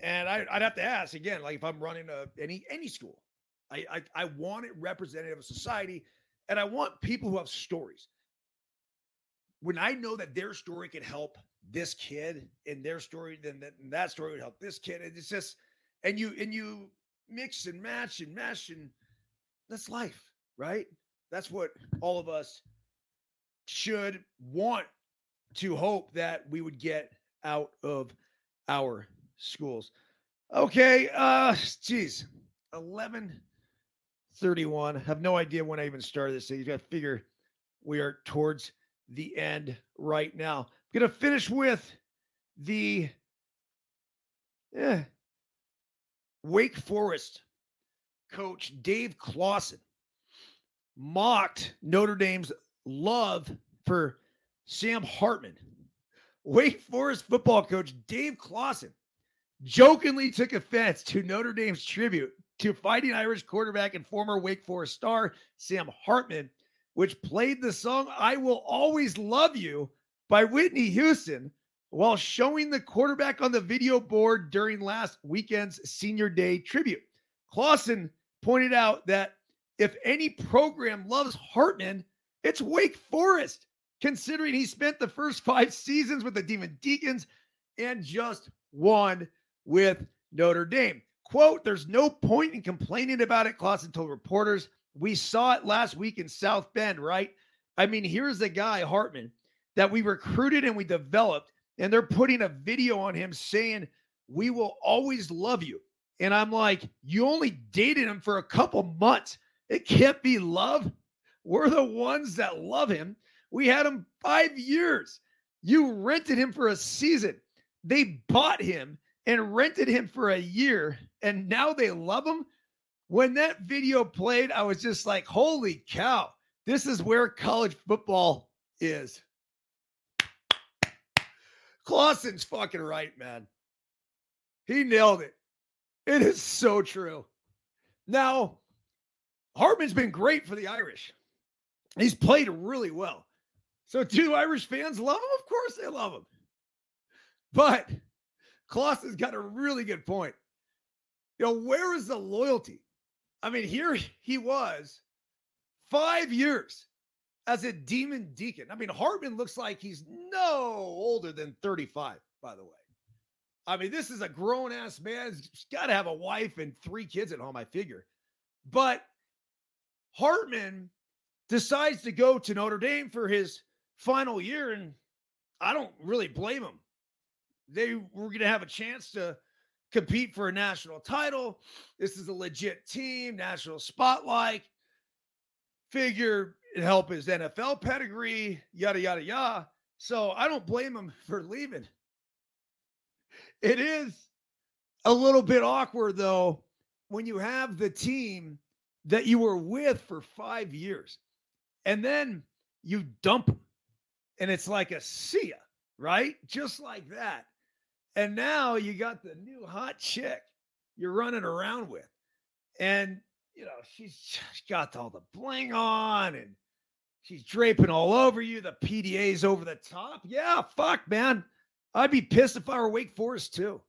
And I, would have to ask again, like if I'm running a, any any school, I, I I want it representative of society, and I want people who have stories. When I know that their story could help this kid, and their story, then that, that story would help this kid. And it's just, and you and you mix and match and mesh and that's life, right? That's what all of us should want to hope that we would get out of our schools. Okay, uh geez. 11 31. Have no idea when I even started this thing. You got to figure we are towards the end right now. I'm going to finish with the yeah, Wake Forest coach Dave Clawson mocked Notre Dame's love for Sam Hartman. Wake Forest football coach Dave Clawson jokingly took offense to Notre Dame's tribute to fighting Irish quarterback and former Wake Forest star Sam Hartman, which played the song I Will Always Love You by Whitney Houston while showing the quarterback on the video board during last weekend's senior day tribute. Clawson pointed out that if any program loves Hartman, it's Wake Forest. considering he spent the first five seasons with the Demon Deacons and just won with Notre Dame. Quote, there's no point in complaining about it, Clawson told reporters. We saw it last week in South Bend, right? I mean, here's the guy, Hartman, that we recruited and we developed, and they're putting a video on him saying, We will always love you. And I'm like, You only dated him for a couple months. It can't be love. We're the ones that love him. We had him five years. You rented him for a season. They bought him and rented him for a year, and now they love him. When that video played, I was just like, holy cow, this is where college football is. Clawson's fucking right, man. He nailed it. It is so true. Now, Hartman's been great for the Irish. He's played really well. So, do Irish fans love him? Of course they love him. But Clawson's got a really good point. You know, where is the loyalty? I mean, here he was five years as a demon deacon. I mean, Hartman looks like he's no older than 35, by the way. I mean, this is a grown ass man. He's got to have a wife and three kids at home, I figure. But Hartman decides to go to Notre Dame for his final year, and I don't really blame him. They were going to have a chance to compete for a national title. This is a legit team, national spotlight. Figure it help his NFL pedigree, yada, yada, yada. So I don't blame him for leaving. It is a little bit awkward, though, when you have the team that you were with for five years and then you dump them and it's like a see ya, right? Just like that. And now you got the new hot chick you're running around with. And, you know, she's got all the bling on and she's draping all over you. The PDA's over the top. Yeah, fuck, man. I'd be pissed if I were Wake Forest too.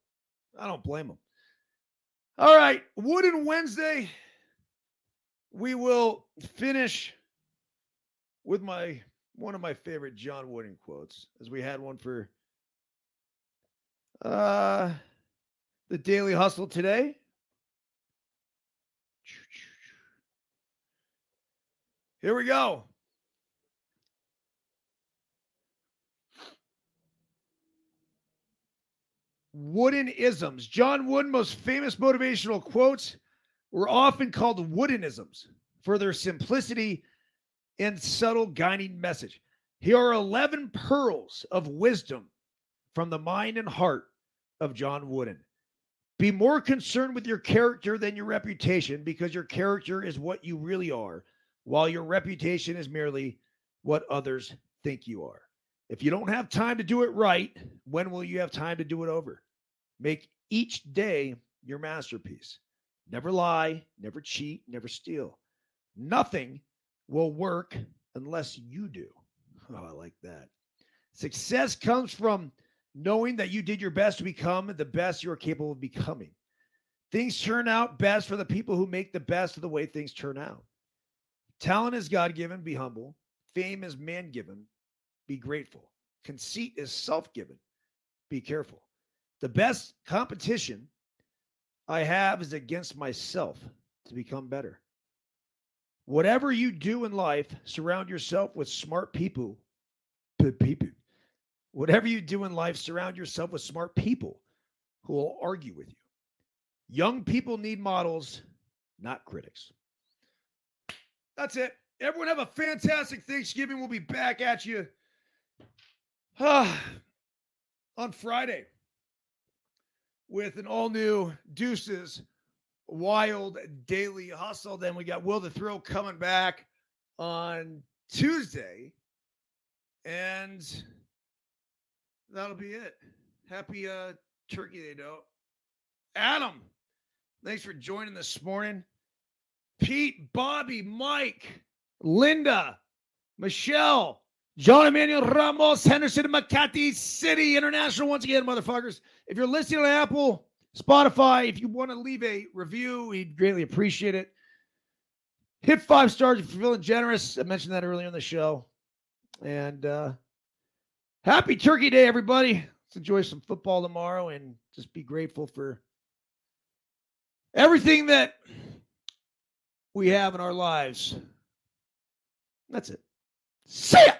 I don't blame them. All right, Wooden Wednesday. We will finish with my one of my favorite John Wooden quotes, as we had one for uh, the Daily Hustle today. Here we go. Wooden isms. John Wooden most famous motivational quotes were often called Woodenisms for their simplicity and subtle guiding message. Here are 11 pearls of wisdom from the mind and heart of John Wooden. Be more concerned with your character than your reputation because your character is what you really are, while your reputation is merely what others think you are. If you don't have time to do it right, when will you have time to do it over? Make each day your masterpiece. Never lie, never cheat, never steal. Nothing will work unless you do. Oh, I like that. Success comes from knowing that you did your best to become the best you're capable of becoming. Things turn out best for the people who make the best of the way things turn out. Talent is God given, be humble. Fame is man given, be grateful. Conceit is self given, be careful. The best competition I have is against myself to become better. Whatever you do in life, surround yourself with smart people. People. Whatever you do in life, surround yourself with smart people who will argue with you. Young people need models, not critics. That's it. Everyone have a fantastic Thanksgiving. We'll be back at you on Friday with an all new Deuces Wild Daily Hustle. Then we got Will the Thrill coming back on Tuesday. And that'll be it. Happy uh Turkey Day, though. Adam, thanks for joining this morning. Pete, Bobby, Mike, Linda, Michelle, John Emmanuel Ramos, Henderson, Makati City International. Once again, motherfuckers, if you're listening on Apple, Spotify, if you want to leave a review, we'd greatly appreciate it. Hit five stars if you're feeling generous. I mentioned that earlier in the show. And uh, happy Turkey Day, everybody. Let's enjoy some football tomorrow and just be grateful for everything that we have in our lives. That's it. See ya.